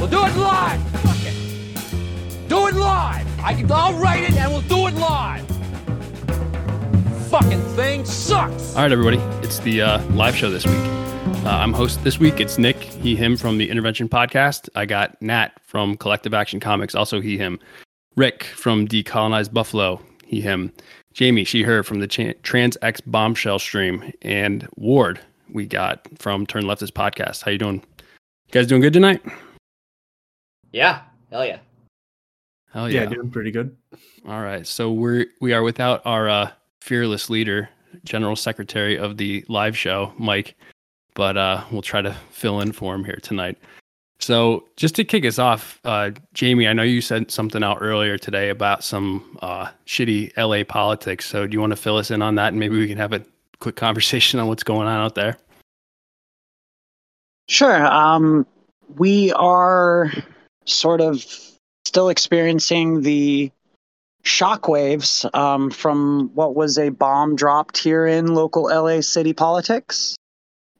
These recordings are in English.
We'll do it live. Fuck it. Do it live. I I'll write it and we'll do it live. Fucking thing sucks. All right, everybody. It's the uh, live show this week. Uh, I'm host this week. It's Nick, he, him from the Intervention Podcast. I got Nat from Collective Action Comics, also he, him. Rick from Decolonized Buffalo, he, him. Jamie, she, her from the Ch- Trans X Bombshell stream, and Ward we got from Turn Leftist Podcast. How you doing? You guys doing good tonight? Yeah, hell yeah. Hell Yeah, yeah. doing pretty good. All right. So we're we are without our uh, fearless leader, general secretary of the live show, Mike, but uh, we'll try to fill in for him here tonight. So just to kick us off, uh, Jamie, I know you said something out earlier today about some uh, shitty LA politics. So do you want to fill us in on that, and maybe we can have a quick conversation on what's going on out there? Sure. Um, we are sort of still experiencing the shockwaves um, from what was a bomb dropped here in local LA city politics.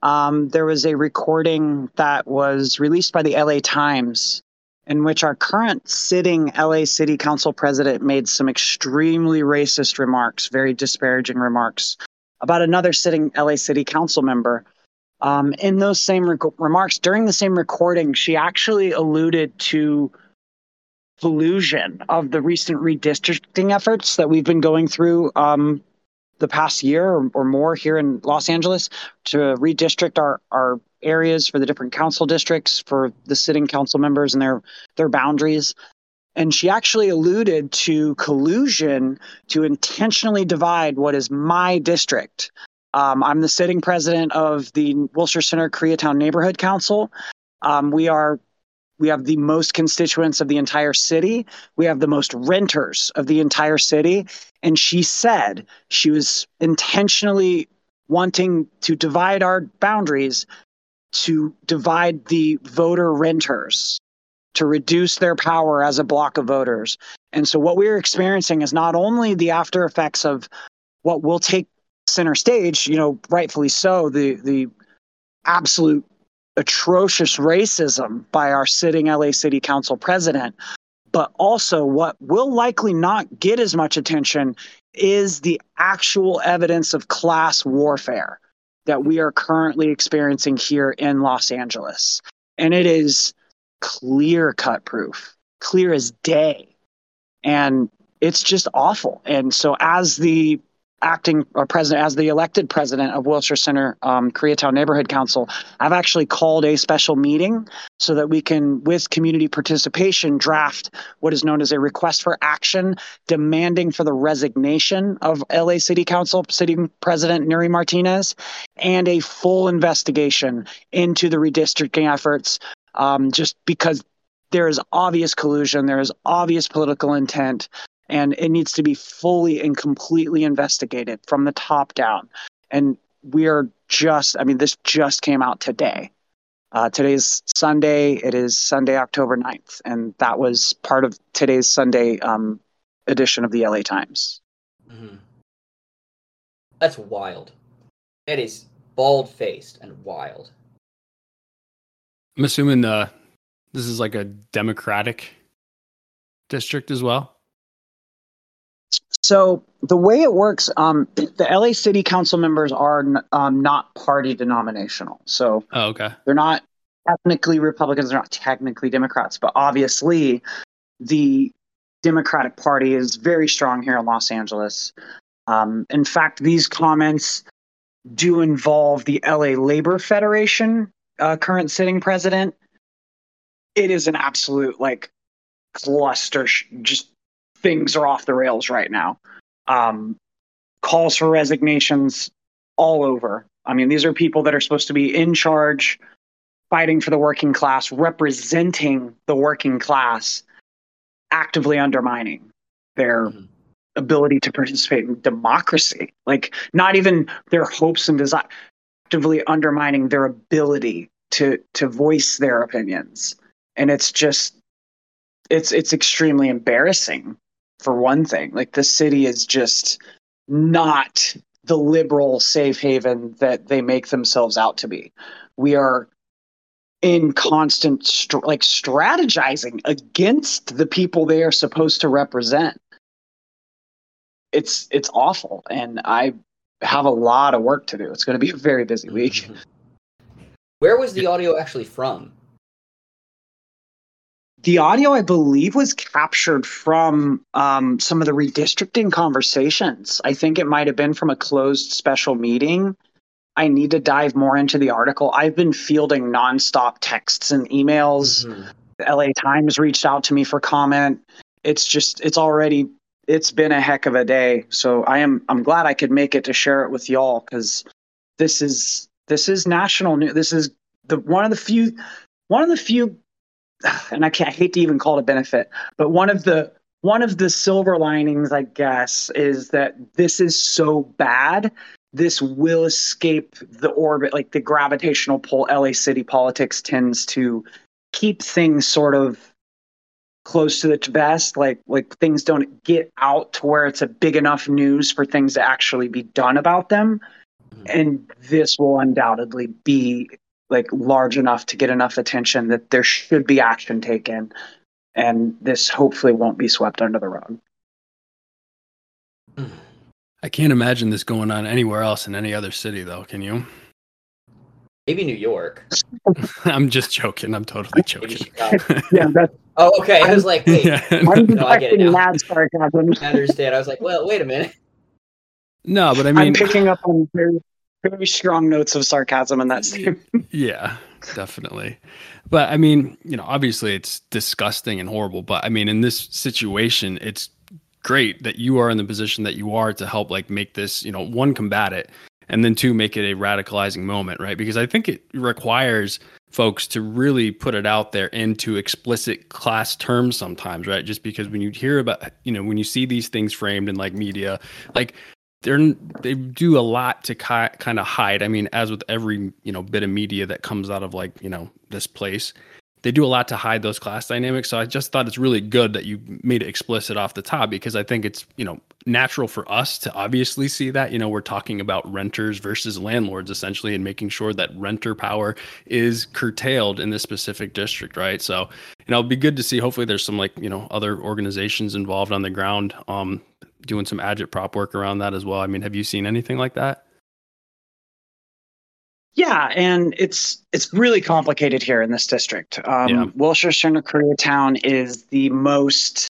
Um, there was a recording that was released by the LA Times in which our current sitting LA City Council president made some extremely racist remarks, very disparaging remarks about another sitting LA City Council member. Um, in those same remarks, during the same recording, she actually alluded to collusion of the recent redistricting efforts that we've been going through um, the past year or, or more here in Los Angeles to redistrict our, our areas for the different council districts for the sitting council members and their their boundaries. And she actually alluded to collusion to intentionally divide what is my district. Um, I'm the sitting president of the Wilshire Center Koreatown Neighborhood Council. Um, we are we have the most constituents of the entire city. We have the most renters of the entire city. And she said she was intentionally wanting to divide our boundaries to divide the voter renters to reduce their power as a block of voters. And so what we're experiencing is not only the after effects of what will take center stage, you know, rightfully so, the the absolute atrocious racism by our sitting LA City Council president, but also what will likely not get as much attention is the actual evidence of class warfare that we are currently experiencing here in Los Angeles. And it is clear cut proof, clear as day. And it's just awful. And so, as the acting president, as the elected president of Wilshire Center um, Koreatown Neighborhood Council, I've actually called a special meeting so that we can, with community participation, draft what is known as a request for action demanding for the resignation of LA City Council sitting president Nury Martinez and a full investigation into the redistricting efforts um, just because there is obvious collusion, there is obvious political intent, and it needs to be fully and completely investigated from the top down. And we are just, I mean, this just came out today. Uh, today's Sunday. It is Sunday, October 9th. And that was part of today's Sunday um, edition of the LA Times. Mm-hmm. That's wild. It is bald faced and wild. I'm assuming uh, this is like a Democratic district as well. So the way it works, um, the LA City Council members are um, not party denominational. So Oh, okay. they're not technically Republicans, they're not technically Democrats, but obviously the Democratic Party is very strong here in Los Angeles. Um, in fact, these comments do involve the LA Labor Federation, uh, current sitting president. It is an absolute like cluster, sh- just things are off the rails right now. Um, calls for resignations all over. I mean, these are people that are supposed to be in charge, fighting for the working class, representing the working class, actively undermining their Mhm. ability to participate in democracy. Like, not even their hopes and desires, actively undermining their ability to to voice their opinions. And it's just, it's it's extremely embarrassing for one thing. Like the city is just not the liberal safe haven that they make themselves out to be. We are in constant like strategizing against the people they are supposed to represent. It's it's awful, and I have a lot of work to do. It's going to be a very busy week. Where was the audio actually from? The audio, I believe, was captured from um, some of the redistricting conversations. I think it might have been from a closed special meeting. I need to dive more into the article. I've been fielding nonstop texts and emails. Mhm. The LA Times reached out to me for comment. It's just, it's already, it's been a heck of a day. So I am, I'm glad I could make it to share it with y'all because this is, this is national news. This is the one of the few, one of the few, and I can't I hate to even call it a benefit, but one of the one of the silver linings, I guess, is that this is so bad. This will escape the orbit, like the gravitational pull. LA city politics tends to keep things sort of close to the vest, like like things don't get out to where it's a big enough news for things to actually be done about them. Mm-hmm. And this will undoubtedly be like large enough to get enough attention that there should be action taken and this hopefully won't be swept under the rug I can't imagine this going on anywhere else in any other city, though. Can you? Maybe New York. I'm just joking. I'm totally joking. Yeah that's Oh, okay. I was like, wait, Yeah. i'm No, I get it detecting now. mad sarcasm I understand. I was like, well, wait a minute. no, but I mean I mean, am picking up on very very strong notes of sarcasm in that statement yeah, definitely. But I mean, you know, obviously it's disgusting and horrible. But I mean, in this situation, it's great that you are in the position that you are to help like make this, you know, one combat it and then two make it a radicalizing moment, right? Because I think it requires folks to really put it out there into explicit class terms sometimes, right? Just because when you hear about, you know, when you see these things framed in like media, like they're they do a lot to ki- kind of hide. I mean, as with every you know bit of media that comes out of like you know this place, they do a lot to hide those class dynamics. So I just thought it's really good that you made it explicit off the top because I think it's you know natural for us to obviously see that. You know, we're talking about renters versus landlords essentially, and making sure that renter power is curtailed in this specific district, right? So you know, it'll be good to see. Hopefully, there's some like you know other organizations involved on the ground. Um, doing some agit prop work around that as well. I mean, have you seen anything like that? Yeah, and it's it's really complicated here in this district. Um, Yeah. Wilshire Center Koreatown is the most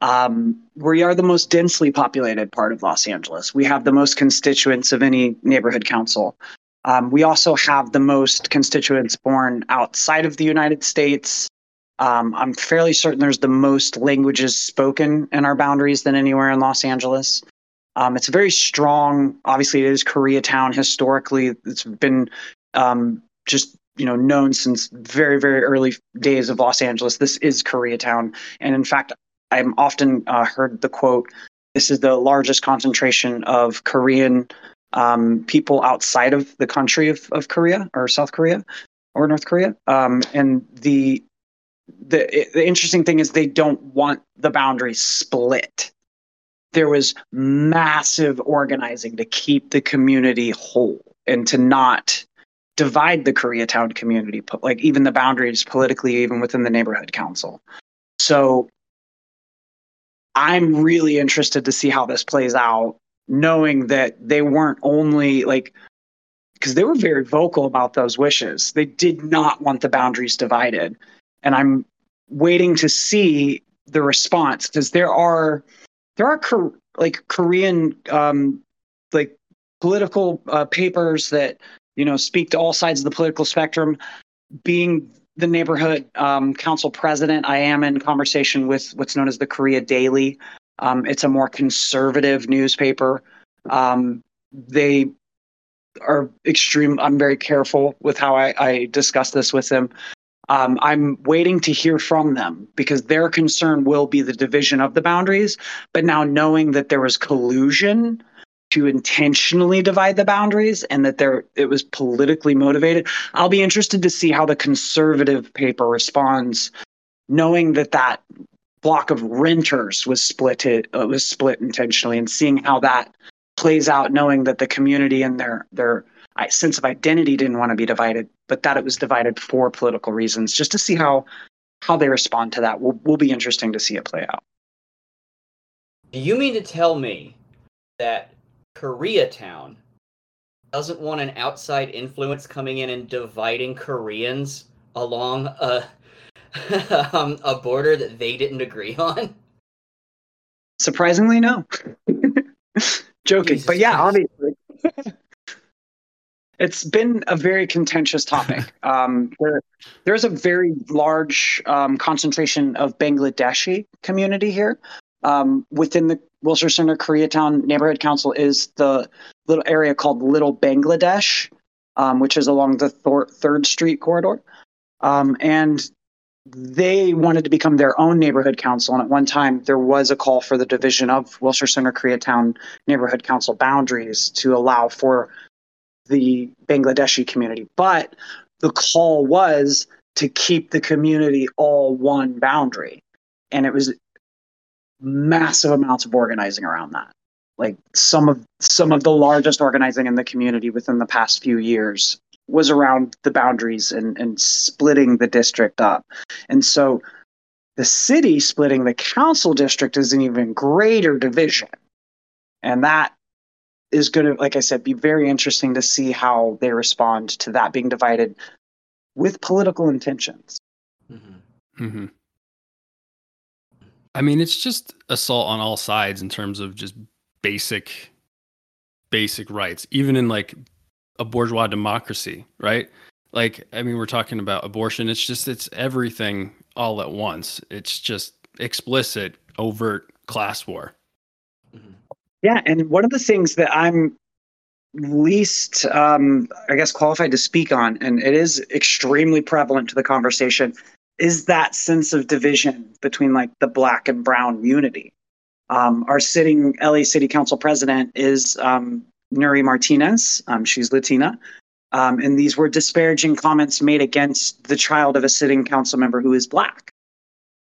um, we are the most densely populated part of Los Angeles. We have the most constituents of any neighborhood council. Um, we also have the most constituents born outside of the United States. Um, I'm fairly certain there's the most languages spoken in our boundaries than anywhere in Los Angeles. Um, it's a very strong. Obviously, it is Koreatown. Historically, it's been um, just you know known since very very early days of Los Angeles. This is Koreatown, and in fact, I'm often uh, heard the quote, "This is the largest concentration of Korean um, people outside of the country of, of Korea or South Korea or North Korea." Um, and the the the interesting thing is they don't want the boundaries split there was massive organizing to keep the community whole and to not divide the Koreatown community, like even the boundaries politically, even within the neighborhood council. So I'm really interested to see how this plays out, knowing that they weren't only like, because they were very vocal about those wishes. They did not want the boundaries divided. And I'm waiting to see the response because there are there are Kor- like Korean um, like political uh, papers that you know speak to all sides of the political spectrum. Being the neighborhood um, council president, I am in conversation with what's known as the Korea Daily. Um, it's a more conservative newspaper. Um, they are extreme. I'm very careful with how I, I discuss this with them. Um, I'm waiting to hear from them because their concern will be the division of the boundaries. But now knowing that there was collusion to intentionally divide the boundaries and that there it was politically motivated, I'll be interested to see how the conservative paper responds, knowing that that block of renters was split it uh, was split intentionally and seeing how that plays out, knowing that the community and their their sense of identity didn't want to be divided. But that it was divided for political reasons, just to see how how they respond to that. Will will be interesting to see it play out. Do you mean to tell me that Koreatown doesn't want an outside influence coming in and dividing Koreans along a um, a border that they didn't agree on? Surprisingly, no. Joking, Jesus but yeah, Christ. obviously. It's been a very contentious topic. Um, there, there's a very large um, concentration of Bangladeshi community here. Um, within the Wilshire Center Koreatown Neighborhood Council is the little area called Little Bangladesh, um, which is along the Thor- Third Street corridor. Um, and they wanted to become their own neighborhood council. And at one time, there was a call for the division of Wilshire Center Koreatown Neighborhood Council boundaries to allow for the Bangladeshi community. But the call was to keep the community all one boundary. And it was massive amounts of organizing around that. Like some of some of the largest organizing in the community within the past few years was around the boundaries and, and splitting the district up. And so the city splitting the council district is an even greater division. And that is going to, like I said, be very interesting to see how they respond to that being divided with political intentions. Mm-hmm. hmm I mean, it's just assault on all sides in terms of just basic, basic rights, even in like a bourgeois democracy, right? Like, I mean, we're talking about abortion. It's just, it's everything all at once. It's just explicit, overt class war. Yeah, and one of the things that I'm least, um, I guess, qualified to speak on, and it is extremely prevalent to the conversation, is that sense of division between like the black and brown unity. Um, our sitting LA City Council president is um, Nury Martinez. Um, she's Latina. Um, and these were disparaging comments made against the child of a sitting council member who is black.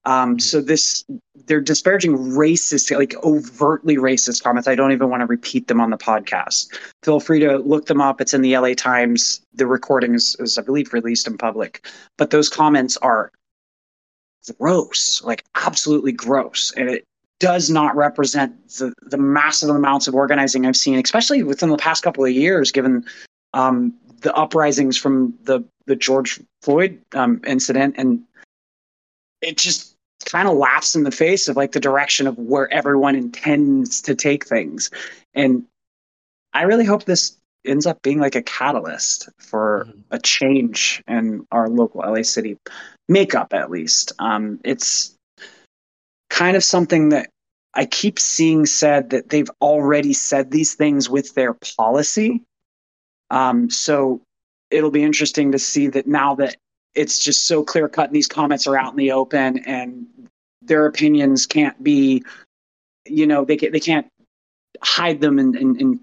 Um, so this, they're disparaging racist, like overtly racist comments. I don't even want to repeat them on the podcast. Feel free to look them up. It's in the LA Times. The recording is, is I believe, released in public. But those comments are gross, like absolutely gross, and it does not represent the the massive amounts of organizing I've seen, especially within the past couple of years, given um, the uprisings from the the George Floyd um, incident, and it just kind of laughs in the face of like the direction of where everyone intends to take things, and I really hope this ends up being like a catalyst for Mhm. a change in our local LA city makeup, at least. Um, it's kind of something that I keep seeing said that they've already said these things with their policy. Um, so it'll be interesting to see that now that it's just so clear cut and these comments are out in the open and their opinions can't be, you know, they, ca- they can't hide them and, and, and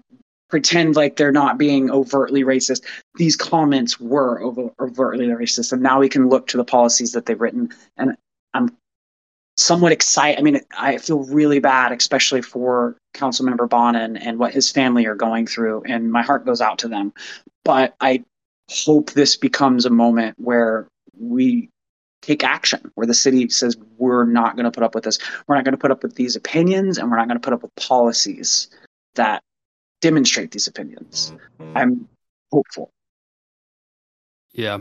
pretend like they're not being overtly racist. These comments were over, overtly racist, and now we can look to the policies that they've written. And I'm somewhat excited. I mean, I feel really bad, especially for Councilmember Bonin and what his family are going through, and my heart goes out to them. But I hope this becomes a moment where we take action where the city says we're not going to put up with this we're not going to put up with these opinions and we're not going to put up with policies that demonstrate these opinions. I'm hopeful. Yeah.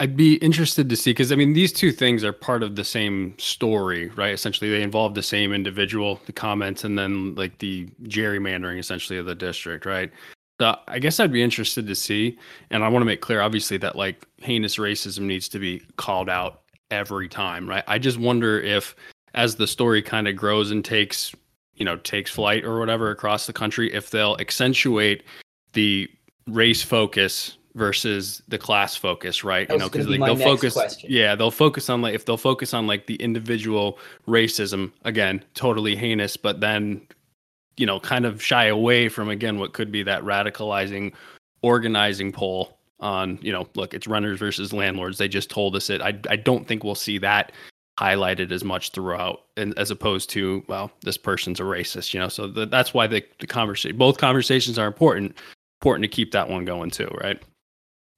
I'd be interested to see because I mean these two things are part of the same story, right? Essentially, they involve the same individual, the comments, and then like the gerrymandering essentially of the district, right? So I guess I'd be interested to see, and I want to make clear, obviously, that like heinous racism needs to be called out every time, right? I just wonder if as the story kind of grows and takes, you know, takes flight or whatever across the country, if they'll accentuate the race focus versus the class focus, right? That You know, because like they'll focus, question. yeah, they'll focus on like if they'll focus on like the individual racism again, totally heinous, but then you know, kind of shy away from again what could be that radicalizing organizing poll on you know, look, it's runners versus landlords. They just told us it. I I don't think we'll see that highlighted as much throughout and as opposed to well this person's a racist you know so the, that's why the, the conversation both conversations are important important to keep that one going too right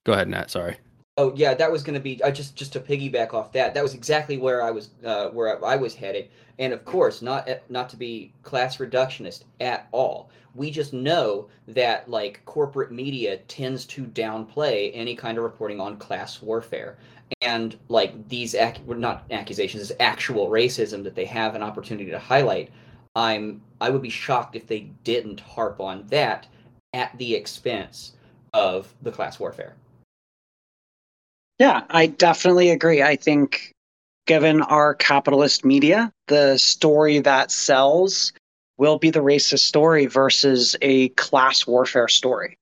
Go ahead, Nat. Sorry. Oh yeah, that was going to be. I just just to piggyback off that. That was exactly where I was uh, where I was headed. And of course, not eh, not to be class reductionist at all. We just know that like corporate media tends to downplay any kind of reporting on class warfare and like these ac- not accusations, is actual racism that they have an opportunity to highlight. I'm I would be shocked if they didn't harp on that at the expense of the class warfare. Yeah, I definitely agree. I think given our capitalist media, the story that sells will be the racist story versus a class warfare story.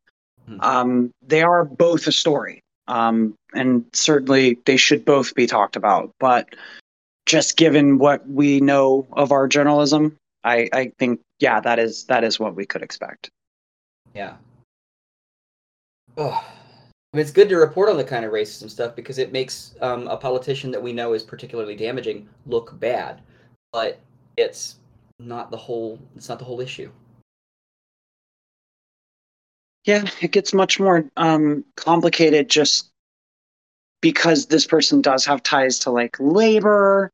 Mm-hmm. Um, they are both a story. Um, and certainly they should both be talked about. But just given what we know of our journalism, I, I think yeah, that is that is what we could expect. Yeah. Oh. It's good to report on the kind of racism stuff because it makes um, a politician that we know is particularly damaging look bad, but it's not the whole. It's not the whole issue. Yeah, it gets much more um, complicated just because this person does have ties to like labor.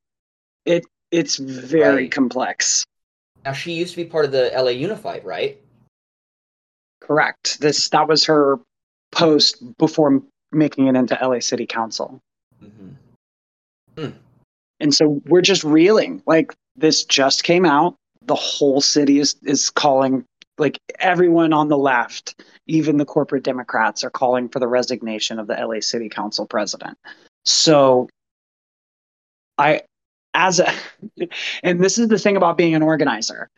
It it's very right. complex. Now she used to be part of the LA Unified, right? Correct. This that was her post before making it into LA City Council. Mm-hmm. Hmm. And so we're just reeling. Like this just came out. The whole city is is calling like everyone on the left, even the corporate Democrats, are calling for the resignation of the LA City Council president. So, I, as a, and this is the thing about being an organizer,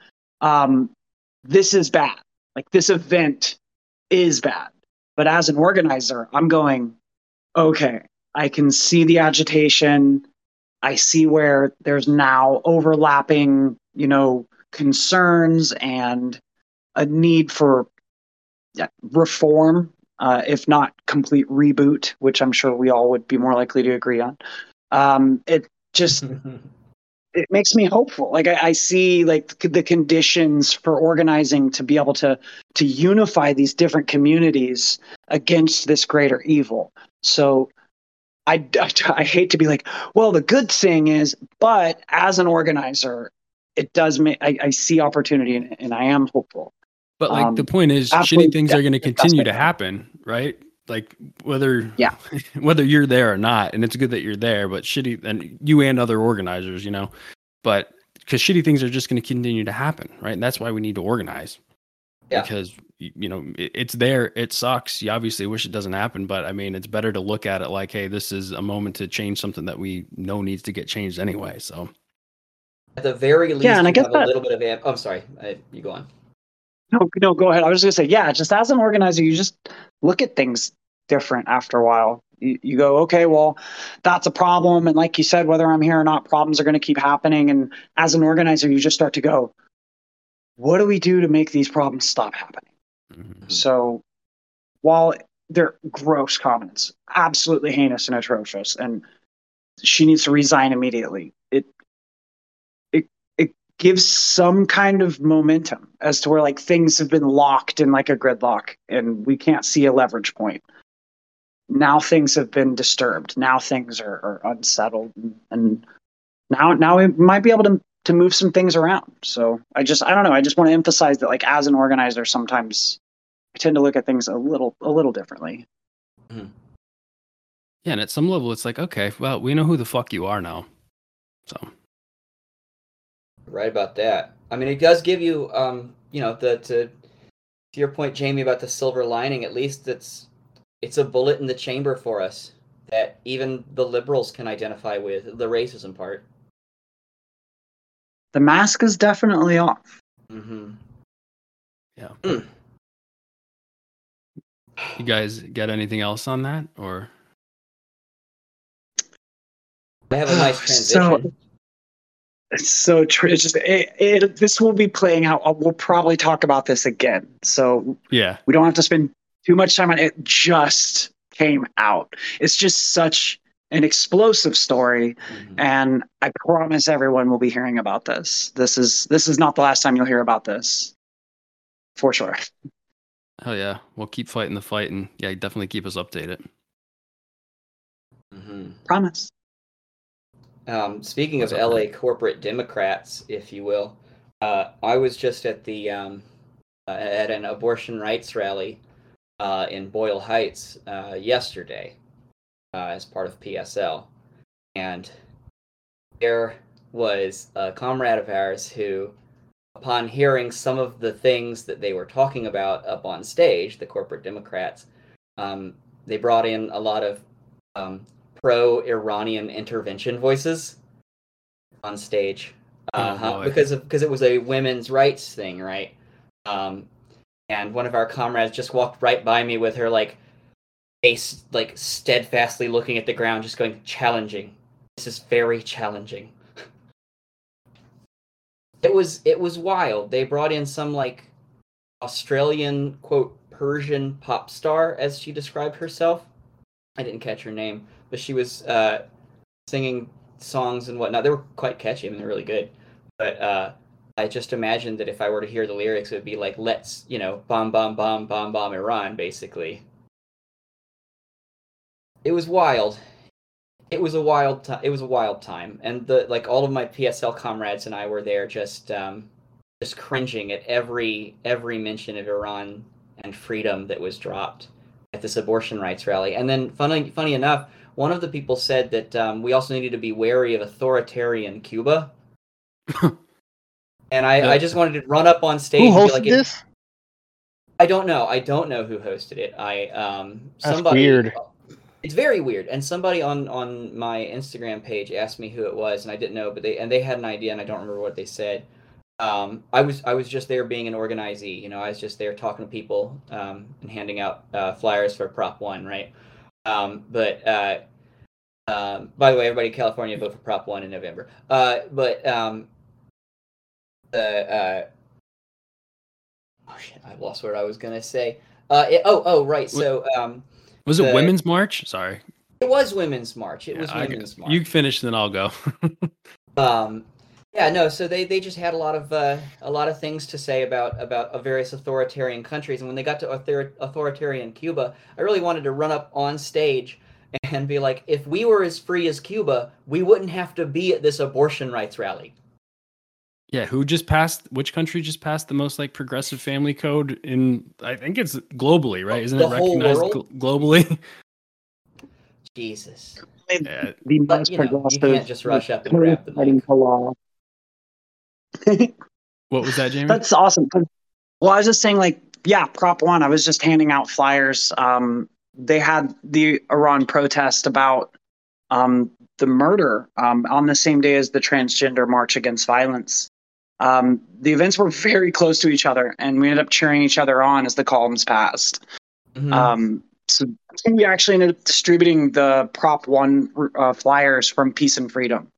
um, this is bad. Like this event is bad. But as an organizer, I'm going, okay, I can see the agitation. I see where there's now overlapping, you know, concerns and a need for reform, uh, if not complete reboot, which I'm sure we all would be more likely to agree on. Um, it just it makes me hopeful. Like I, I, see like the conditions for organizing to be able to to unify these different communities against this greater evil. So I, I, I hate to be like, well, the good thing is, but as an organizer, it does make I, I see opportunity and, and I am hopeful. But like um, the point is, shitty things are going to continue to happen, right? Like whether yeah, whether you're there or not, and it's good that you're there. But shitty, and you and other organizers, you know, but because shitty things are just going to continue to happen, right? And that's why we need to organize. Yeah. Because you know it, it's there, it sucks. You obviously wish it doesn't happen, but I mean, it's better to look at it like, hey, this is a moment to change something that we know needs to get changed anyway. So, at the very least, yeah, and I get that. a little bit of. Am- oh, I'm sorry, I, you go on. No, no, go ahead. I was just gonna say, yeah, just as an organizer, you just look at things different after a while. You, you go, okay, well, that's a problem. And like you said, whether I'm here or not, problems are going to keep happening. And as an organizer, you just start to go, what do we do to make these problems stop happening? Mm-hmm. So while they're gross comments, absolutely heinous and atrocious, and she needs to resign immediately. It gives some kind of momentum as to where like things have been locked in like a gridlock and we can't see a leverage point. Now things have been disturbed. Now things are, are unsettled and now now we might be able to to move some things around. So I just I don't know. I just want to emphasize that like as an organizer, sometimes I tend to look at things a little a little differently. Mm-hmm. Yeah, and at some level, it's like okay, well, we know who the fuck you are now. So Right about that. I mean, it does give you, um, you know, the to to your point, Jamie, about the silver lining. At least it's it's a bullet in the chamber for us that even the liberals can identify with the racism part. The mask is definitely off. Mm-hmm. Yeah. Mm. You guys get anything else on that, or? I have a nice transition. So, it's so true. It's just it, it, this will be playing out. Uh, we'll probably talk about this again. So yeah, we don't have to spend too much time on it. Just came out. It's just such an explosive story, mm-hmm. and I promise everyone will be hearing about this. This is this is not the last time you'll hear about this, for sure. Hell yeah! We'll keep fighting the fight, and yeah, definitely keep us updated. hmm Promise. Um, speaking of What's up, LA corporate Democrats, if you will, uh, I was just at the um, uh, at an abortion rights rally uh, in Boyle Heights uh, yesterday uh, as part of PSL, and there was a comrade of ours who, upon hearing some of the things that they were talking about up on stage, the corporate Democrats, um, they brought in a lot of um, pro-Iranian intervention voices on stage Oh, uh, boy. because of because it was a women's rights thing, right? Um, and one of our comrades just walked right by me with her like face like steadfastly looking at the ground, just going challenging. This is very challenging. it was it was wild. They brought in some like Australian quote Persian pop star, as she described herself. I didn't catch her name, but she was uh, singing songs and whatnot. They were quite catchy. I mean, they're really good. But uh, I just imagined that if I were to hear the lyrics, it would be like, "Let's, you know, bomb, bomb, bomb, bomb, bomb Iran," basically. It was wild. It was a wild time. It was a wild time, and the like all of my PSL comrades and I were there, just um, just cringing at every every mention of Iran and freedom that was dropped at this abortion rights rally. And then, funny funny enough, one of the people said that um, we also needed to be wary of authoritarian Cuba. and I, Yeah. I just wanted to run up on stage Who and be hosted like, this? I don't know. I don't know who hosted it. I um That's somebody weird. It's very weird. And somebody on on my Instagram page asked me who it was, and I didn't know, but they and they had an idea, and I don't remember what they said. Um, I was I was just there being an organizee. You know, I was just there talking to people um, and handing out uh, flyers for Prop One, right? Um, but uh, um, by the way, everybody in California vote for Prop One in November. Uh, but um, the uh, oh shit, I lost what I was gonna say. Uh, it, oh oh right, so um, Was it the- Women's March? Sorry. it was Women's March. It was Yeah, I- Women's March. You finish, then I'll go. Um, yeah, no. So they, they just had a lot of uh, a lot of things to say about about uh, various authoritarian countries, and when they got to author- authoritarian Cuba, I really wanted to run up on stage and be like, if we were as free as Cuba, we wouldn't have to be at this abortion rights rally. yeah, who just passed? Which country just passed the most like progressive family code in? I think it's globally, right? Isn't The it recognized gl- globally? Jesus, yeah, The But, most you know, you can't just rush up and grab the fighting law. What was that, Jamie? That's awesome. Well, I was just saying, like, yeah, Prop One. I was just handing out flyers. Um, they had the Iran protest about um, the murder um, on the same day as the transgender march against violence. Um, the events were very close to each other, and we ended up cheering each other on as the columns passed. Mhm. Um, so we actually ended up distributing the Prop One uh, flyers from Peace and Freedom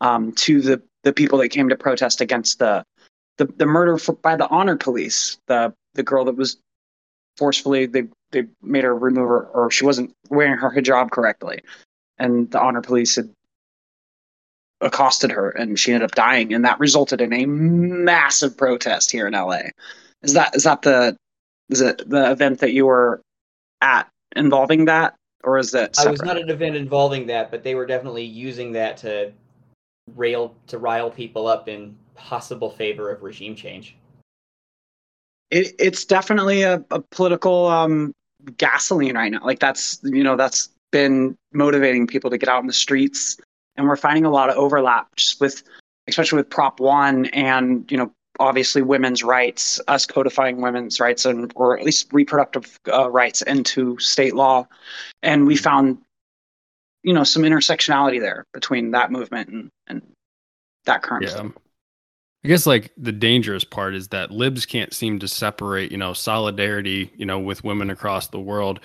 um, to the the people that came to protest against the the, the murder for, by the honor police. The the girl that was forcefully they they made her remove her or she wasn't wearing her hijab correctly, and the honor police had accosted her and she ended up dying, and that resulted in a massive protest here in LA. Is that is that the is it the event that you were at involving that, or is it? I was not at an event involving that, but they were definitely using that to rail to rile people up in possible favor of regime change. it, it's definitely a, a political um, gasoline right now. Like that's you know that's been motivating people to get out in the streets, and we're finding a lot of overlap just with, especially with Prop One and you know obviously women's rights, us codifying women's rights and or at least reproductive uh, rights into state law, and we found you know some intersectionality there between that movement and and that current. Yeah. stuff. I guess like the dangerous part is that libs can't seem to separate, you know, solidarity, you know, with women across the world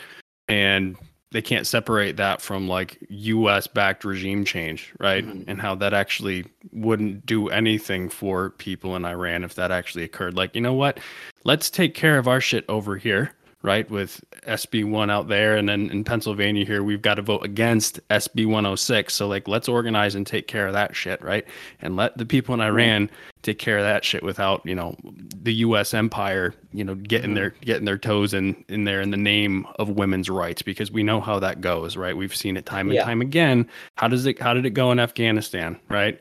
and they can't separate that from like US backed regime change, right? Mhm. And how that actually wouldn't do anything for people in Iran if that actually occurred. Like, you know what? Let's take care of our shit over here, right? With SB one out there, and then in Pennsylvania here, we've got to vote against SB one hundred six. So like, let's organize and take care of that shit, right? And let the people in Iran take care of that shit without you know the U.S. empire, you know, getting mm-hmm. their getting their toes in in there in the name of women's rights because we know how that goes, right? We've seen it time and Yeah. time again. How does it how did it go in Afghanistan, right?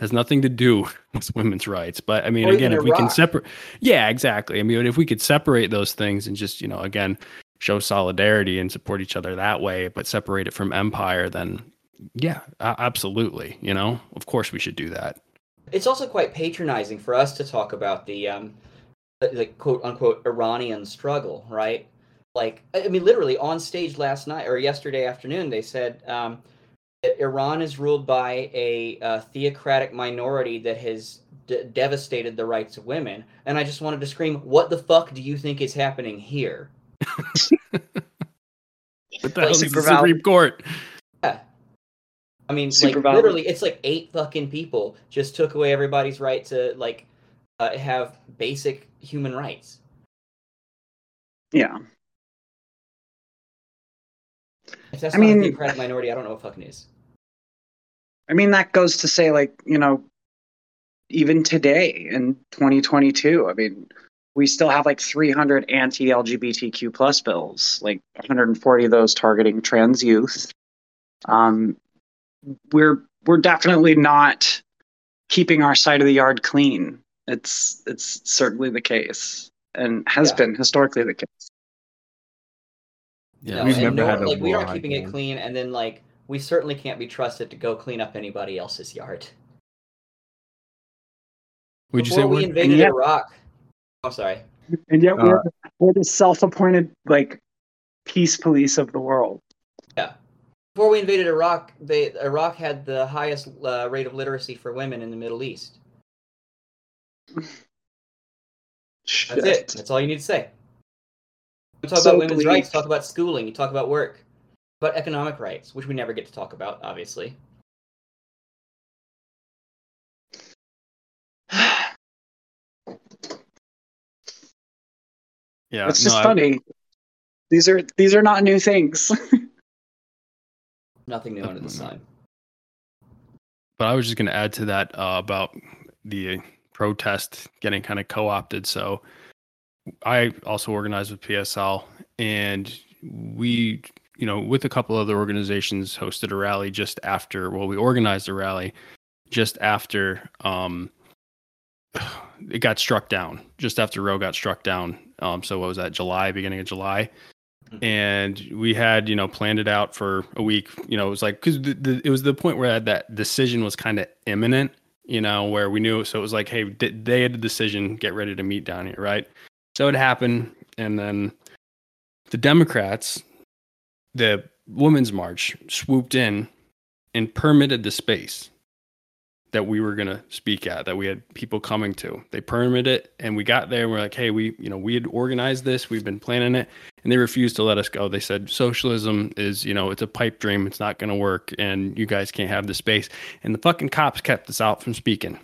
Has nothing to do with women's rights. But I mean, Or again, if we can separate, yeah, exactly. I mean, if we could separate those things and just, you know, again, show solidarity and support each other that way, but separate it from empire, then yeah, absolutely. You know, of course we should do that. It's also quite patronizing for us to talk about the um, the, quote unquote Iranian struggle, right? Like, I I mean, literally on stage last night or yesterday afternoon, they said um, that Iran is ruled by a uh, theocratic minority that has d- devastated the rights of women, and I just wanted to scream, "What the fuck do you think is happening here?" What the hell is the super. Supreme Court? Yeah. I mean, Super like valid. literally, it's like eight fucking people just took away everybody's right to like uh, have basic human rights. Yeah. If that's I not mean- a minority, I don't know what fucking is. I mean, that goes to say, like, you know, even today in 2022, I mean, we still have like 300 anti LGBTQ plus bills, like 140 of those targeting trans youth. Um, we're we're definitely not keeping our side of the yard clean. It's it's certainly the case, and has Yeah. been historically the case. Yeah, No, we've and never nor- had a like we aren't war keeping it clean, and then like we certainly can't be trusted to go clean up anybody else's yard. Would you say we we're invaded Yeah. Iraq? I'm sorry. And yet we're- we're the self-appointed like peace police of the world. Yeah. Before we invaded Iraq, they Iraq had the highest uh, rate of literacy for women in the Middle East. That's it. That's all you need to say. You talk So about women's bleak. rights, talk about schooling, you talk about work, about economic rights, which we never get to talk about, obviously. yeah, it's no, just I- funny. These are these are not new things. Nothing new under the sun. But I was just going to add to that uh, about the protest getting kind of co-opted. So I also organized with PSL, and we, you know, with a couple other organizations, hosted a rally just after. Well, we organized a rally just after um, it got struck down. Just after Roe got struck down. Um, so what was that? July, beginning of July Mhm. and we had you know planned it out for a week you know it was like because the, the, it was the point where that decision was kind of imminent you know where we knew so it was like hey d- they had the decision get ready to meet down here right so it happened and then the democrats the women's march swooped in and permitted the space that we were going to speak at that we had people coming to. They permitted it and we got there and we're like hey we you know we had organized this we've been planning it and they refused to let us go. They said socialism is you know it's a pipe dream it's not going to work and you guys can't have the space and the fucking cops kept us out from speaking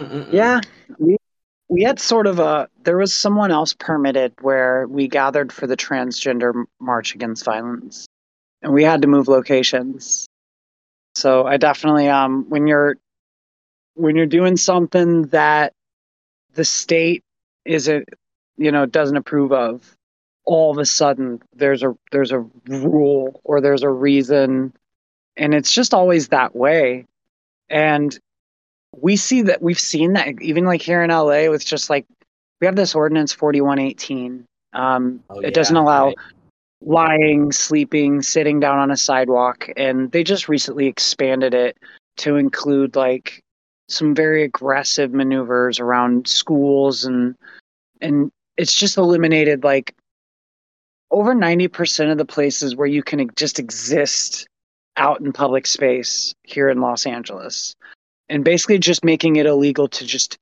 Mm-mm-mm. Yeah, we we had sort of a there was someone else permitted where we gathered for the transgender march against violence, and we had to move locations. So I definitely um when you're when you're doing something that the state isn't you know doesn't approve of, all of a sudden there's a there's a rule or there's a reason, and it's just always that way, and we see that we've seen that even like here in LA with just like we have this ordinance 4118 um Oh, it doesn't allow right. lying sleeping sitting down on a sidewalk and they just recently expanded it to include like some very aggressive maneuvers around schools and and it's just eliminated like over 90% of the places where you can just exist out in public space here in Los Angeles and basically just making it illegal to just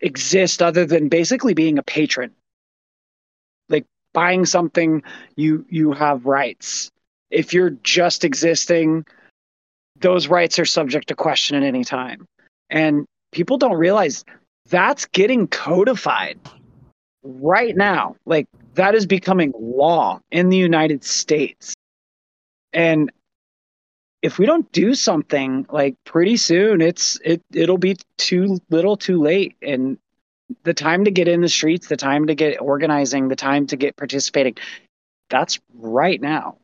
exist other than basically being a patron like buying something you you have rights if you're just existing those rights are subject to question at any time and people don't realize that's getting codified right now. Like that is becoming law in the United States. And if we don't do something like pretty soon it's it it'll be too little too late and the time to get in the streets the time to get organizing the time to get participating that's right now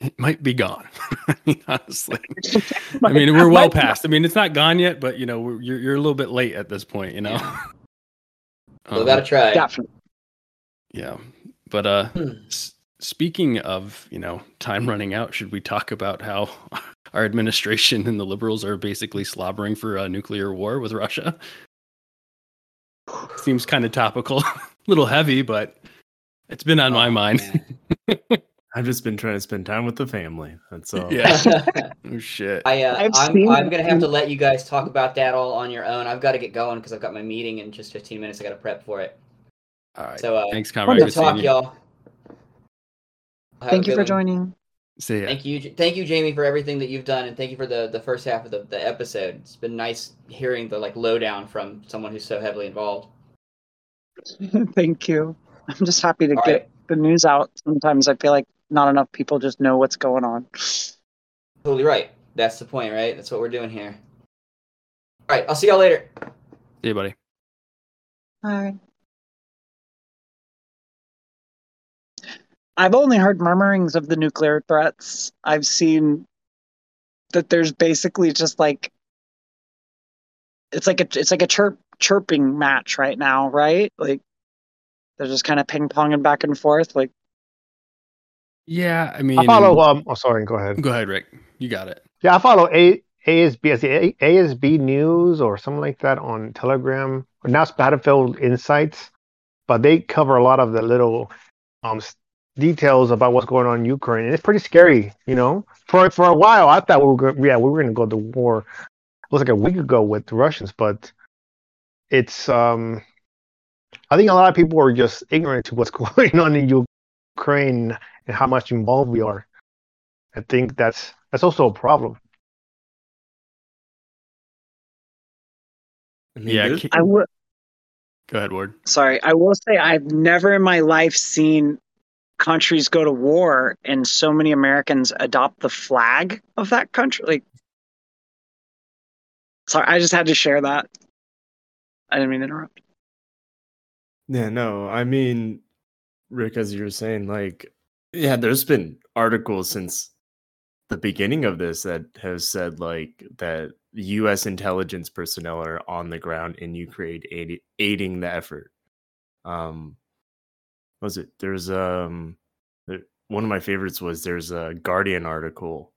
It might be gone. I mean, honestly. I mean, we're well past. I mean, it's not gone yet, but you know, we're, you're you're a little bit late at this point. You know. Still Um, gotta try. definitely Yeah, but uh, Hmm. S- speaking of you know time running out, should we talk about how our administration and the liberals are basically slobbering for a nuclear war with Russia? Seems kind of topical, a little heavy, but it's been on my Oh, mind. I've just been trying to spend time with the family. That's all. Yeah. oh shit. I, uh, I've I'm, seen- I'm gonna have to let you guys talk about that all on your own. I've got to get going because I've got my meeting in just 15 minutes. I got to prep for it. All right. So, uh, Thanks, comrade. good Good seeing talk, you. y'all. Have thank you for one. joining See ya. Thank you, thank you, Jamie, for everything that you've done, and thank you for the the first half of the, the episode. It's been nice hearing the like lowdown from someone who's so heavily involved. thank you i'm just happy to All get right, the news out sometimes i feel like not enough people just know what's going on totally right. That's the point, right? That's what we're doing here. All right, I'll see y'all later. See you, buddy. Hi. I've only heard murmurings of the nuclear threats. I've seen that there's basically just like it's like a it's like a chirp chirping match right now, right? Like they're just kind of ping ponging back and forth. Like Yeah, I mean, I follow. Um, oh, sorry. Go ahead. Go ahead, Rick. You got it. Yeah, I follow A ASB as A- ASB News or something like that on Telegram. Now it's Battlefield Insights, but they cover a lot of the little um s- details about what's going on in Ukraine, and it's pretty scary. You know, for for a while I thought we were going, yeah we were going to go to war. It was like a week ago with the Russians, but it's um I think a lot of people are just ignorant to what's going on in Ukraine and how much involved we are. I think that's that's also a problem. Yeah, I would Go ahead, Ward. sorry, I will say I've never in my life seen countries go to war and so many Americans adopt the flag of that country. Like, sorry, I just had to share that. I didn't mean to interrupt. Yeah, no, I mean, Rick, as you were saying, like, yeah, there's been articles since the beginning of this that have said like that U.S. intelligence personnel are on the ground in Ukraine aid- aiding the effort. Um, was it there's um, one of my favorites was there's a Guardian article.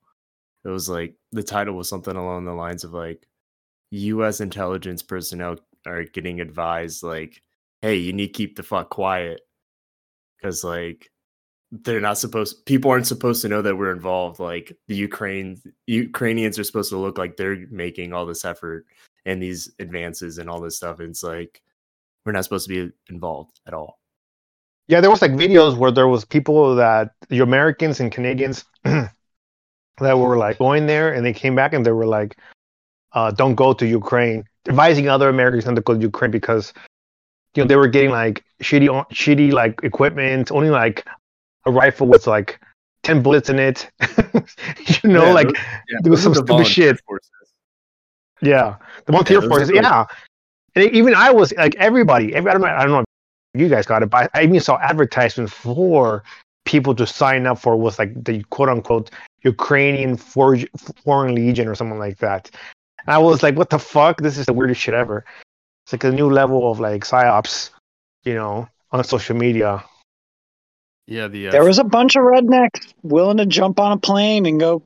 It was like the title was something along the lines of like U.S. intelligence personnel are getting advised like hey, you need to keep the fuck quiet because like they're not supposed people aren't supposed to know that we're involved like the ukraine ukrainians are supposed to look like they're making all this effort and these advances and all this stuff and it's like we're not supposed to be involved at all Yeah, there was like videos where there was people that the Americans and Canadians that were like going there, and they came back and they were like, uh, "Don't go to Ukraine," advising other Americans not to go to Ukraine because you know they were getting like shitty, shitty like equipment, only like a rifle with like ten bullets in it. you know, Yeah, like those- yeah, do some the stupid shit. forces. Yeah, the volunteer are forces. Yeah, and even I was like everybody. Every, I don't know. I don't know you guys got it, but I even saw advertisements for people to sign up for was like the quote unquote Ukrainian for, Foreign Legion or something like that. And I was like, what the fuck? This is the weirdest shit ever. It's like a new level of like psyops, you know, on social media. Yeah, the uh, There was a bunch of rednecks willing to jump on a plane and go,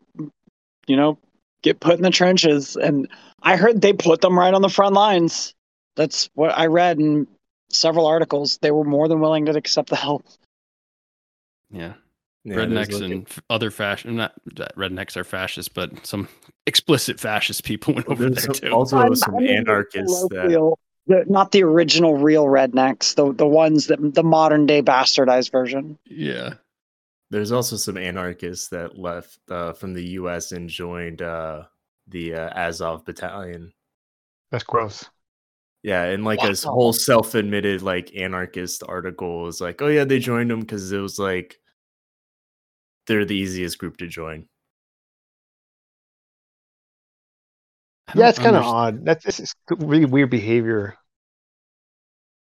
you know, get put in the trenches. And I heard they put them right on the front lines. That's what I read in several articles. They were more than willing to accept the help. yeah Yeah, rednecks like a- and f- other fashion. Not that rednecks are fascists, but some explicit fascist people went over there's there some- too. also I'm- some I mean, anarchists that the- not the original real rednecks, the the ones that the modern day bastardized version. yeah, There's also some anarchists that left uh, from the U.S. and joined uh, the uh, Azov battalion. That's gross. Yeah, and like a Wow. whole self-admitted like anarchist article was like, oh yeah, they joined them because it was like they're the easiest group to join. Yeah, it's kind of odd. That's it's, it's really weird behavior.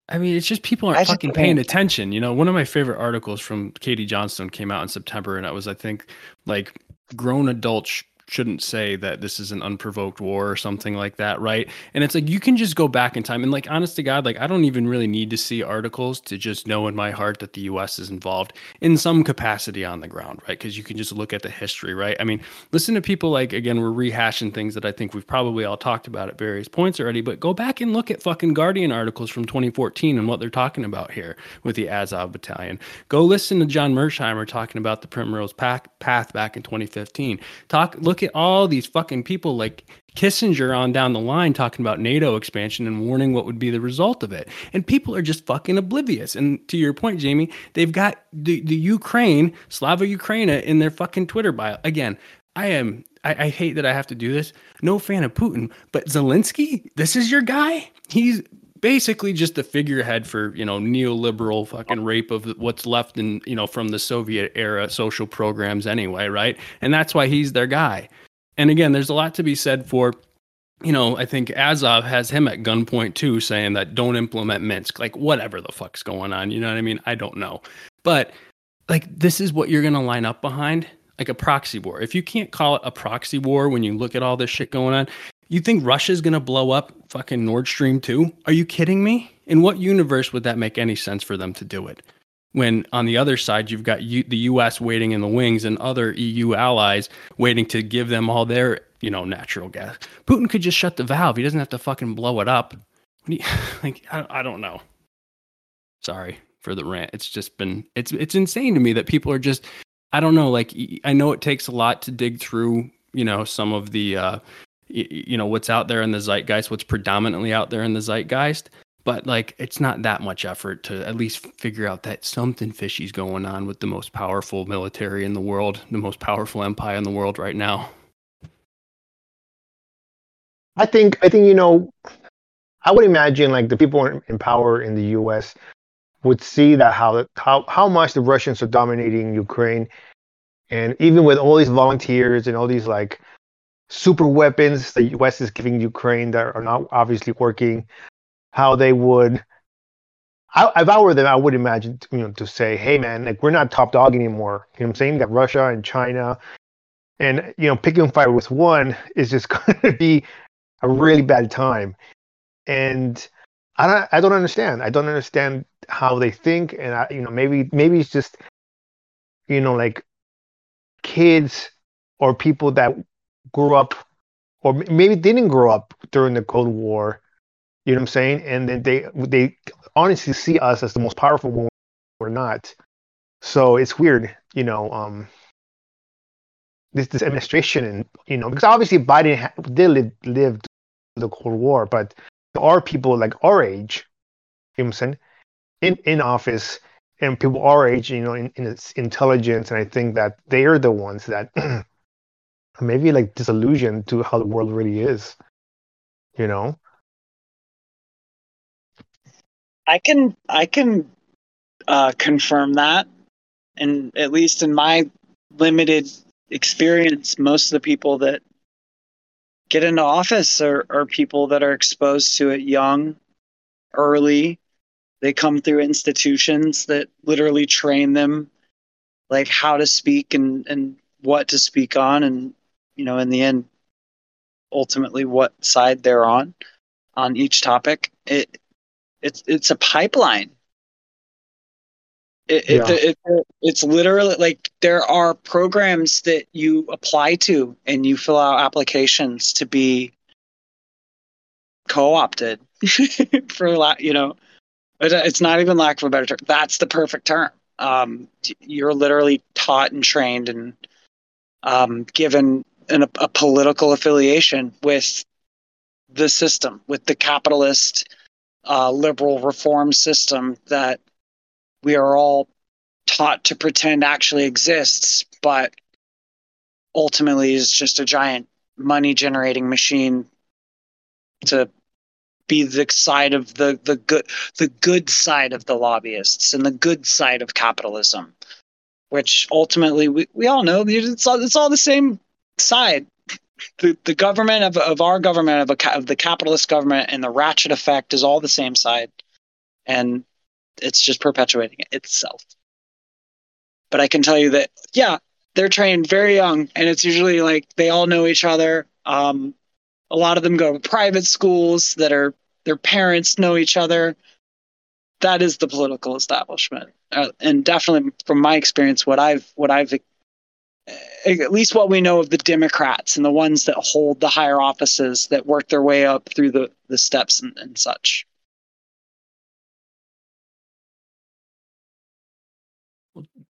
I mean, it's just people aren't I fucking paying attention. You know, one of my favorite articles from Caitlin Johnstone came out in September, and it was, I think, like grown adults sh- shouldn't say that this is an unprovoked war or something like that, right? And it's like you can just go back in time and, like, honest to God, like I don't even really need to see articles to just know in my heart that the U.S. is involved in some capacity on the ground, right? Because you can just look at the history, right? I mean, listen to people like again, we're rehashing things that I think we've probably all talked about at various points already, but go back and look at fucking Guardian articles from 2014 and what they're talking about here with the Azov Battalion. Go listen to John Mearsheimer talking about the Primrose Path, path back in 2015. Talk, look at all these fucking people like Kissinger on down the line talking about NATO expansion and warning what would be the result of it. And people are just fucking oblivious. And to your point, Jamie, they've got the, the Ukraine, Slava Ukraina in their fucking Twitter bio. Again, I am I, I hate that I have to do this. No fan of Putin, but Zelensky, this is your guy? He's basically just the figurehead for, you know, neoliberal fucking rape of what's left in, you know, from the Soviet era social programs anyway, right? And that's why he's their guy. And again, there's a lot to be said for you know, I think Azov has him at gunpoint too, saying that don't implement Minsk. Like, whatever the fuck's going on. You know what I mean? I don't know. But like, this is what you're to line up behind like a proxy war. If you can't call it a proxy war when you look at all this shit going on, you think Russia's to blow up fucking Nord Stream 2? Are you kidding me? In what universe would that make any sense for them to do it? When on the other side, you've got U- the US waiting in the wings and other EU allies waiting to give them all their, you know, natural gas. Putin could just shut the valve. He doesn't have to fucking blow it up. You- like, I, I don't know. Sorry for the rant. It's just been, it's, it's insane to me that people are just, I don't know. Like, I know it takes a lot to dig through, you know, some of the, uh, you know, what's out there in the zeitgeist, what's predominantly out there in the zeitgeist. But like, it's not that much effort to at least figure out that something fishy's going on with the most powerful military in the world, the most powerful empire in the world right now. I think I think you know, I would imagine like the people in power in the U.S. would see that how how how much the Russians are dominating Ukraine, and even with all these volunteers and all these like super weapons the U.S. is giving Ukraine that are not obviously working, how they would. I, if I were them, I would imagine you know to say, "Hey, man, like we're not top dog anymore." You know what I'm saying? That Russia and China, and you know, picking fire with one is just going to be a really bad time. And I don't, I don't understand. I don't understand how they think, and I, you know, maybe maybe it's just, you know, like kids or people that grew up, or maybe didn't grow up during the Cold War. You know what I'm saying? And then they they honestly see us as the most powerful when we're not. So it's weird, you know. Um, this this administration and you know because obviously Biden ha- did live, live the Cold War, but there are people like our age, you know what I'm saying, in in office and people our age, you know, in, in its intelligence, and I think that they are the ones that maybe like disillusioned to how the world really is, you know. I can I can uh, confirm that, and at least in my limited experience, most of the people that get into office are, are people that are exposed to it young, early. They come through institutions that literally train them like how to speak and, and what to speak on and you know in the end ultimately what side they're on on each topic. It it's it's a pipeline. It, Yeah. it, it, it's literally like there are programs that you apply to and you fill out applications to be co-opted for a lot you know it- it's not even lack of a better term that's the perfect term um, you're literally taught and trained and um, given an, a political affiliation with the system with the capitalist uh, liberal reform system that we are all taught to pretend actually exists, but ultimately is just a giant money generating machine to be the side of the the good the good side of the lobbyists and the good side of capitalism, which ultimately we, we all know it's all, it's all the same side. The, the government of, of our government of, a, of the capitalist government and the ratchet effect is all the same side, and it's just perpetuating itself. But I can tell you that yeah, they're trained very young, and it's usually like they all know each other. Um, a lot of them go to private schools that are their parents know each other. That is the political establishment, uh, and definitely from my experience, what I've what I've at least what we know of the Democrats and the ones that hold the higher offices that work their way up through the, the steps and, and such.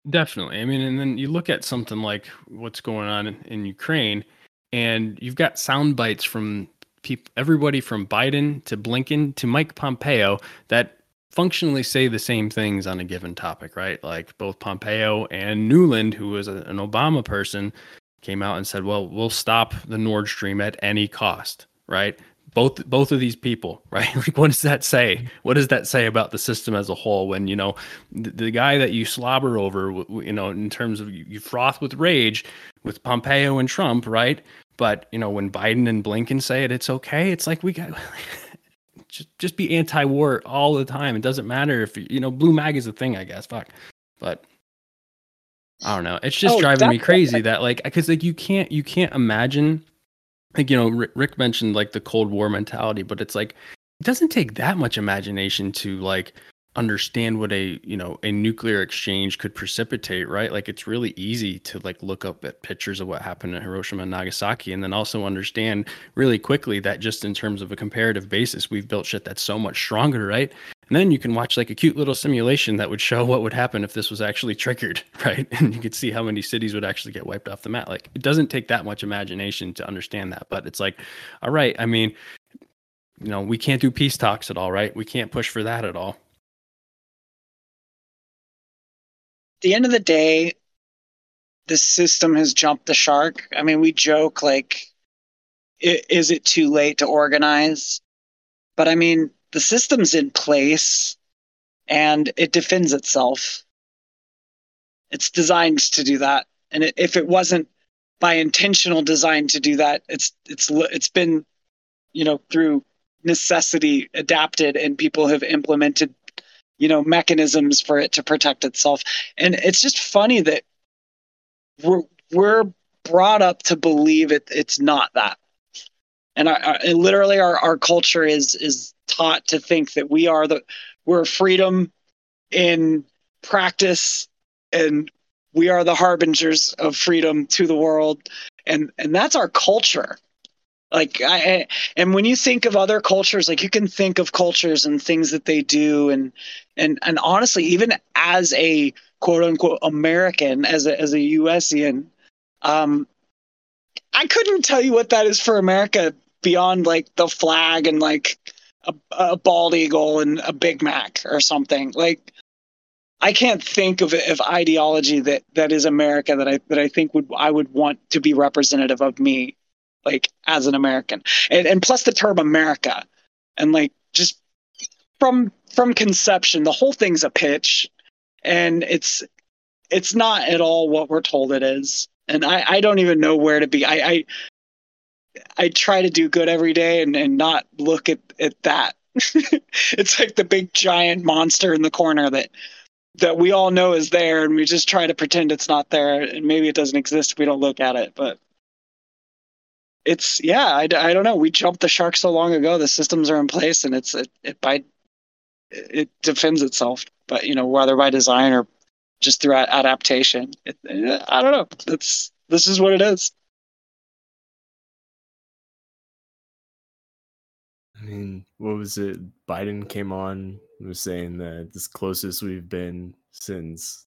Definitely. I mean, and then you look at something like what's going on in, in Ukraine, and you've got sound bites from people, everybody from Biden to Blinken to Mike Pompeo that functionally say the same things on a given topic, right? Like both Pompeo and Nuland, who was a, an Obama person, came out and said, "Well, we'll stop the Nord Stream at any cost." Right? Both both of these people, right? Like, what does that say? What does that say about the system as a whole? When you know the, the guy that you slobber over, you know, in terms of you, you froth with rage with Pompeo and Trump, right? But you know, when Biden and Blinken say it, it's okay. It's like we got just just be anti-war all the time. It doesn't matter if you know blue mag is a thing, I guess. Fuck, but I don't know. It's just oh, driving me crazy that like because like you can't you can't imagine like you know Rick mentioned like the Cold War mentality, but it's like it doesn't take that much imagination to like understand what a you know a nuclear exchange could precipitate right? Like it's really easy to like look up at pictures of what happened in hiroshima and nagasaki and then also understand really quickly that just in terms of a comparative basis we've built shit that's so much stronger right? And then you can watch like a cute little simulation that would show what would happen if this was actually triggered right? And you could see how many cities would actually get wiped off the map. Like it doesn't take that much imagination to understand that but it's like all right i mean you know we can't do peace talks at all right? We can't push for that at all the end of the day, the system has jumped the shark. I mean, we joke like, is it too late to organize? But I mean, the system's in place and it defends itself. It's designed to do that. And if it wasn't by intentional design to do that, it's it's it's been, you know, through necessity adapted and people have implemented you know mechanisms for it to protect itself. And it's just funny that we're we're brought up to believe it it's not that. And, our, our, and literally our, our culture is is taught to think that we are the we're freedom in practice and we are the harbingers of freedom to the world. And and that's our culture like i and when you think of other cultures like you can think of cultures and things that they do and and and honestly even as a quote unquote american as a as a usian um i couldn't tell you what that is for america beyond like the flag and like a, a bald eagle and a big mac or something. Like I can't think of, of ideology that that is America that I that I think would I would want to be representative of me like as an American. And, and plus the term America. And like just from from conception, the whole thing's a pitch. And it's it's not at all what we're told it is. And I, I don't even know where to be. I, I I try to do good every day and, and not look at, at that. it's like the big giant monster in the corner that that we all know is there and we just try to pretend it's not there and maybe it doesn't exist if we don't look at it but it's yeah I, I don't know. We jumped the shark so long ago the systems are in place and it's it, it by it defends itself. But you know whether by design or just through adaptation it, i don't know. It's this is what it is. I mean what was it? Biden came on was saying that this closest we've been since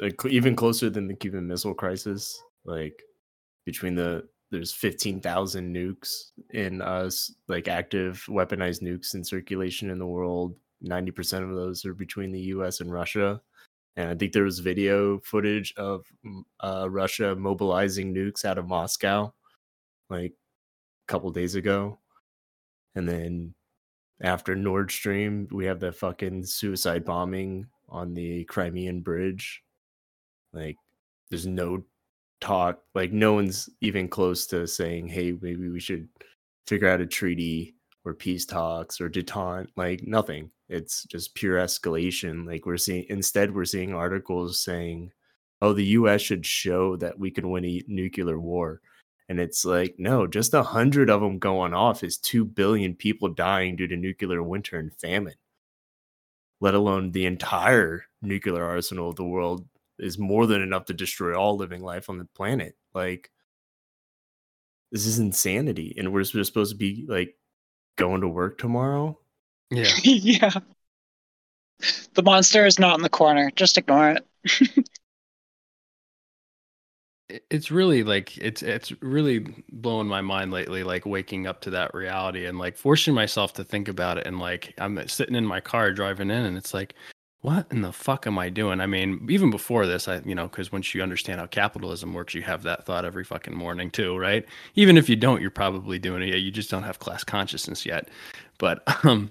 like even closer than the cuban missile crisis like between the there's 15,000 nukes in us, like active weaponized nukes in circulation in the world. 90% of those are between the US and Russia. And I think there was video footage of uh, Russia mobilizing nukes out of Moscow like a couple days ago. And then after Nord Stream, we have the fucking suicide bombing on the Crimean bridge. Like, there's no talk. Like, no one's even close to saying, "Hey, maybe we should figure out a treaty or peace talks or detente." Like, nothing. It's just pure escalation. Like, we're seeing instead, we're seeing articles saying, "Oh, the U.S. should show that we can win a nuclear war." And it's like, no, just a hundred of them going off is two billion people dying due to nuclear winter and famine. Let alone the entire nuclear arsenal of the world is more than enough to destroy all living life on the planet. Like, this is insanity. And we're just supposed to be like going to work tomorrow. Yeah. yeah. The monster is not in the corner. Just ignore it. It- It's really like it's it's really blowing my mind lately like waking up to that reality and like forcing myself to think about it and like I'm sitting in my car driving in and it's like what in the fuck am I doing? I mean, even before this, I you know, cuz once you understand how capitalism works, you have that thought every fucking morning too, right? Even if you don't, you're probably doing it. You just don't have class consciousness yet. But um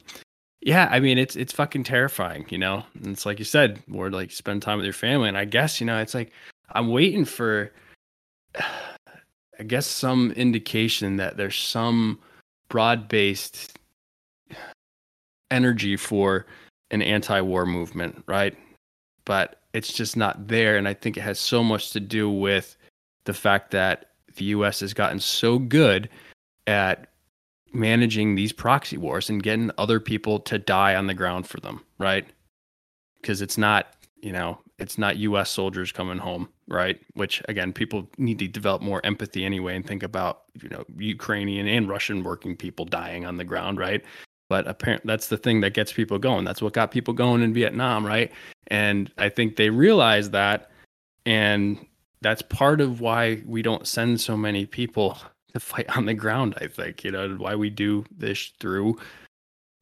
yeah, I mean, it's it's fucking terrifying, you know. And it's like you said, more like spend time with your family. And I guess you know, it's like I'm waiting for, I guess, some indication that there's some broad-based energy for an anti-war movement, right? But it's just not there, and I think it has so much to do with the fact that the U.S. has gotten so good at managing these proxy wars and getting other people to die on the ground for them, right? Because it's not, you know, it's not US soldiers coming home, right? Which again, people need to develop more empathy anyway and think about, you know, Ukrainian and Russian working people dying on the ground, right? But apparently that's the thing that gets people going. That's what got people going in Vietnam, right? And I think they realize that and that's part of why we don't send so many people to fight on the ground. I think you know why we do this through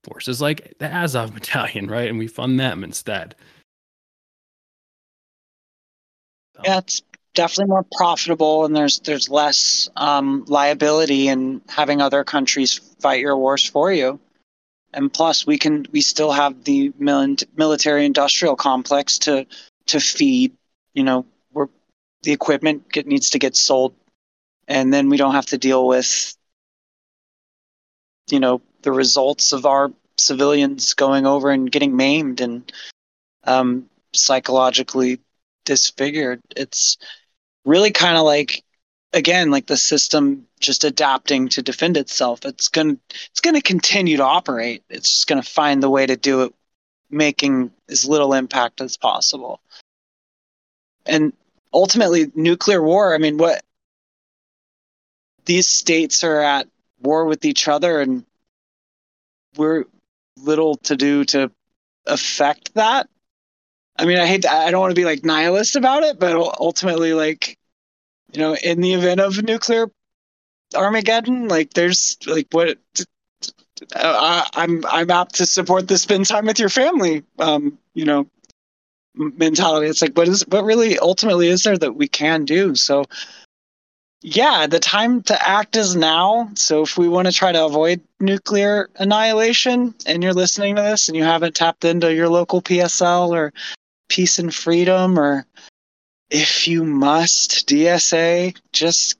forces like the Azov Battalion, right? And we fund them instead. Yeah, it's definitely more profitable, and there's there's less um, liability in having other countries fight your wars for you. And plus, we can we still have the mil- military industrial complex to to feed. You know, where the equipment get, needs to get sold, and then we don't have to deal with you know the results of our civilians going over and getting maimed and um, psychologically disfigured. It's really kind of like again like the system just adapting to defend itself. It's going it's going to continue to operate. It's just going to find the way to do it making as little impact as possible. And ultimately nuclear war, I mean what these states are at war with each other and we're little to do to affect that I mean, I hate. To, I don't want to be like nihilist about it, but ultimately, like, you know, in the event of nuclear Armageddon, like, there's like what uh, I'm. I'm apt to support the spend time with your family. Um, you know, mentality. It's like, what is what really ultimately is there that we can do? So, yeah, the time to act is now. So, if we want to try to avoid nuclear annihilation, and you're listening to this and you haven't tapped into your local PSL or peace and freedom or if you must dsa just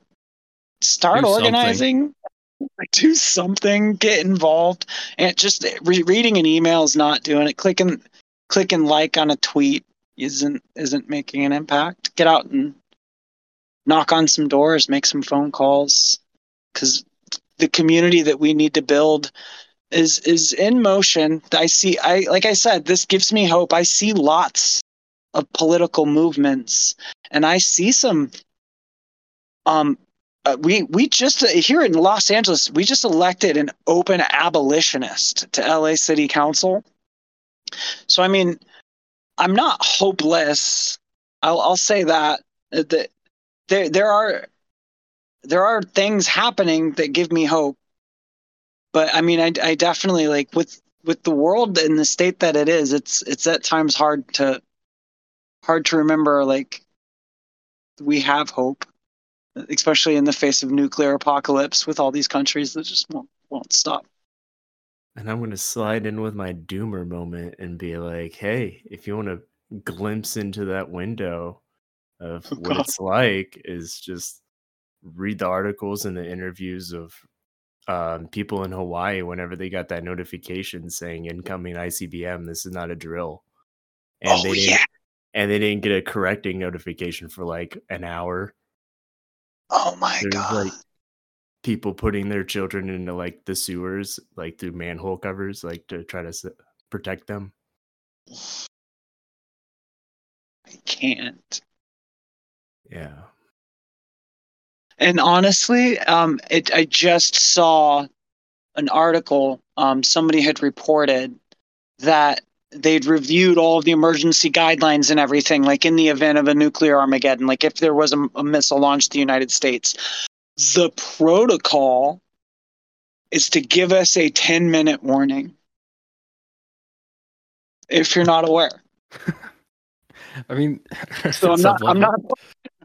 start Do organizing like, do something get involved. And just re- reading an email is not doing it. Clicking clicking like on a tweet isn't isn't making an impact. Get out and knock on some doors make some phone calls. Because the community that we need to build is is in motion. I see I like I said this gives me hope. I see lots of political movements and I see some um uh, we we just uh, here in Los Angeles we just elected an open abolitionist to LA City Council. So I mean I'm not hopeless. I'll I'll say that uh, that there there are there are things happening that give me hope but I mean, I, I definitely like with with the world in the state that it is. It's it's at times hard to hard to remember like we have hope, especially in the face of nuclear apocalypse with all these countries that just won't won't stop. And I'm gonna slide in with my doomer moment and be like, "Hey, if you want to glimpse into that window of Oh, what God. it's like, is just read the articles and the interviews of um, people in Hawaii whenever they got that notification saying incoming ICBM. This is not a drill, and oh they didn't, yeah. And they didn't get a correcting notification for like an hour. Oh my There's god. like people putting their children into like the sewers, like through manhole covers, like to try to s- protect them. I can't. Yeah. And honestly, um, it, I just saw an article. Um, somebody had reported that they'd reviewed all of the emergency guidelines and everything, like in the event of a nuclear Armageddon, like if there was a, a missile launched to the United States. The protocol is to give us a 10 minute warning. If you're not aware. I mean, So I'm not, I'm not,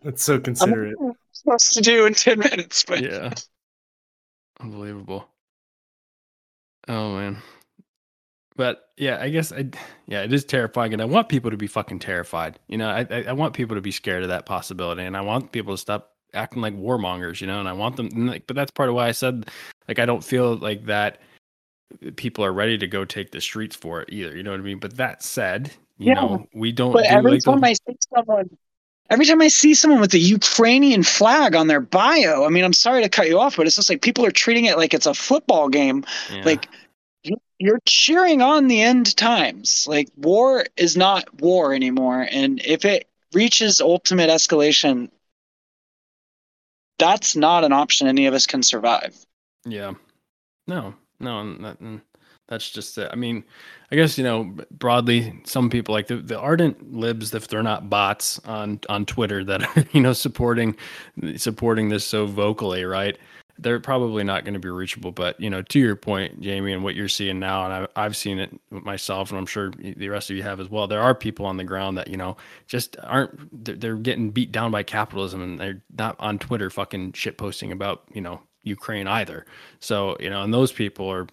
That's so I'm considerate. not supposed to do in 10 minutes, but yeah. Unbelievable. Oh man. But yeah, I guess I yeah, it is terrifying, and I want people to be fucking terrified. You know, I I, I want people to be scared of that possibility, and I want people to stop acting like warmongers. You know, and I want them. and, like, but that's part of why I said like I don't feel like that people are ready to go take the streets for it either. You know what I mean? But that said, you Yeah. know, we don't. But do every like the- time I see someone, every time I see someone with the Ukrainian flag on their bio, I mean, I'm sorry to cut you off, but it's just like people are treating it like it's a football game. yeah. Like you're cheering on the end times. Like war is not war anymore, and if it reaches ultimate escalation, that's not an option any of us can survive. Yeah. No, no, that, that's just it. I mean, I guess you know broadly, some people like the, the ardent libs, if they're not bots on on Twitter that are you know supporting supporting this so vocally, right? They're probably not going to be reachable. But you know, to your point, Jamie, and what you're seeing now, and I, I've seen it myself, and I'm sure the rest of you have as well. There are people on the ground that you know just aren't. They're, they're getting beat down by capitalism, and they're not on Twitter fucking shit posting about you know Ukraine either. So, you know, and those people are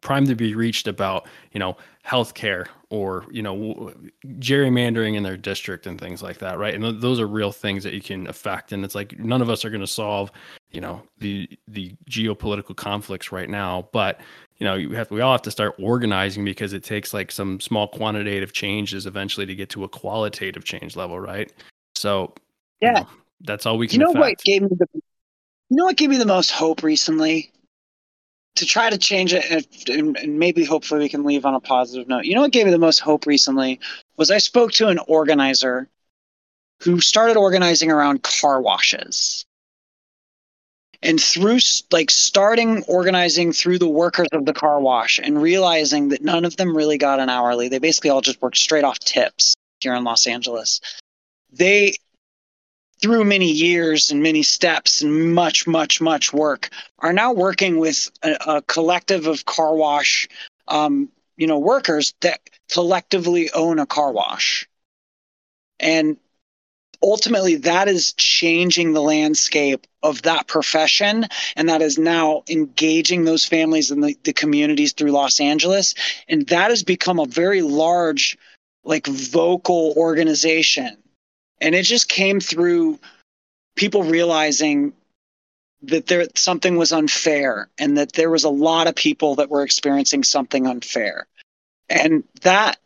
primed to be reached about, you know, healthcare or, you know, gerrymandering in their district and things like that, right? And th- those are real things that you can affect and it's like none of us are going to solve, you know, the the geopolitical conflicts right now, but you know, you have we all have to start organizing because it takes like some small quantitative changes eventually to get to a qualitative change level, right? So, you Yeah. know, that's all we can You know what gave me the you know what gave me the most hope recently? To try to change it and, and, and maybe hopefully we can leave on a positive note. You know what gave me the most hope recently was I spoke to an organizer who started organizing around car washes. And through like starting organizing through the workers of the car wash and realizing that none of them really got an hourly. They basically all just worked straight off tips here in Los Angeles. They through many years and many steps and much, much, much work, are now working with a, a collective of car wash, um, you know, workers that collectively own a car wash, and ultimately that is changing the landscape of that profession, and that is now engaging those families and the, the communities through Los Angeles, and that has become a very large, like vocal organization. And it just came through people realizing that there something was unfair and that there was a lot of people that were experiencing something unfair. And that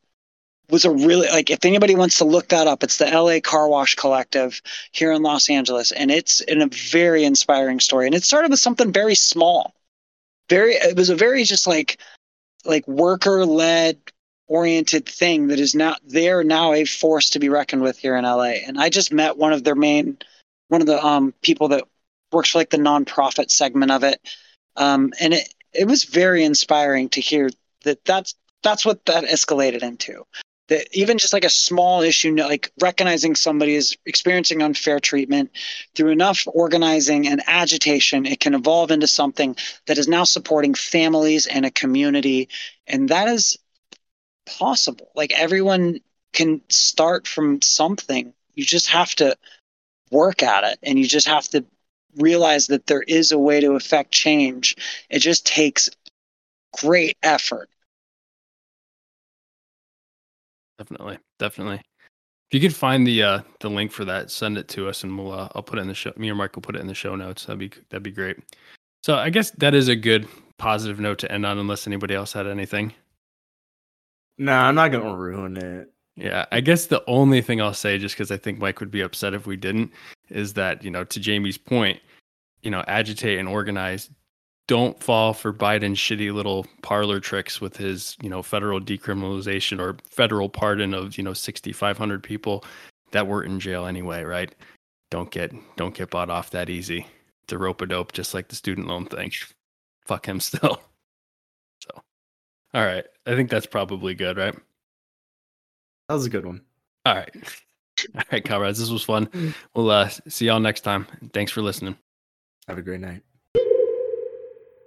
was a really like if anybody wants to look that up it's the la car wash collective here in los angeles and it's in a very inspiring story and it started with something very small very it was a very just like like worker led oriented thing that is now they're now a force to be reckoned with here in LA. And I just met one of their main one of the um people that works for like the nonprofit segment of it. Um and it it was very inspiring to hear that that's that's what that escalated into. That even just like a small issue like recognizing somebody is experiencing unfair treatment through enough organizing and agitation it can evolve into something that is now supporting families and a community and that is possible. Like everyone can start from something. You just have to work at it and you just have to realize that there is a way to affect change. It just takes great effort. Definitely, definitely. If you could find the uh the link for that, send it to us, and we'll uh, I'll put it in the show. Me or Mike will put it in the show notes. That'd be that'd be great. So I guess that is a good positive note to end on, unless anybody else had anything. Nah, I'm not gonna ruin it. Yeah, I guess the only thing I'll say, just because I think Mike would be upset if we didn't, is that you know to Jamie's point, you know, agitate and organize. Don't fall for Biden's shitty little parlor tricks with his, you know, federal decriminalization or federal pardon of, you know, 6,500 people that were in jail anyway, right? Don't get don't get bought off that easy. It's a rope a dope, just like the student loan thing. Fuck him still. So, all right, I think that's probably good, right? That was a good one. All right, all right, comrades, this was fun. We'll uh, see y'all next time. Thanks for listening. Have a great night.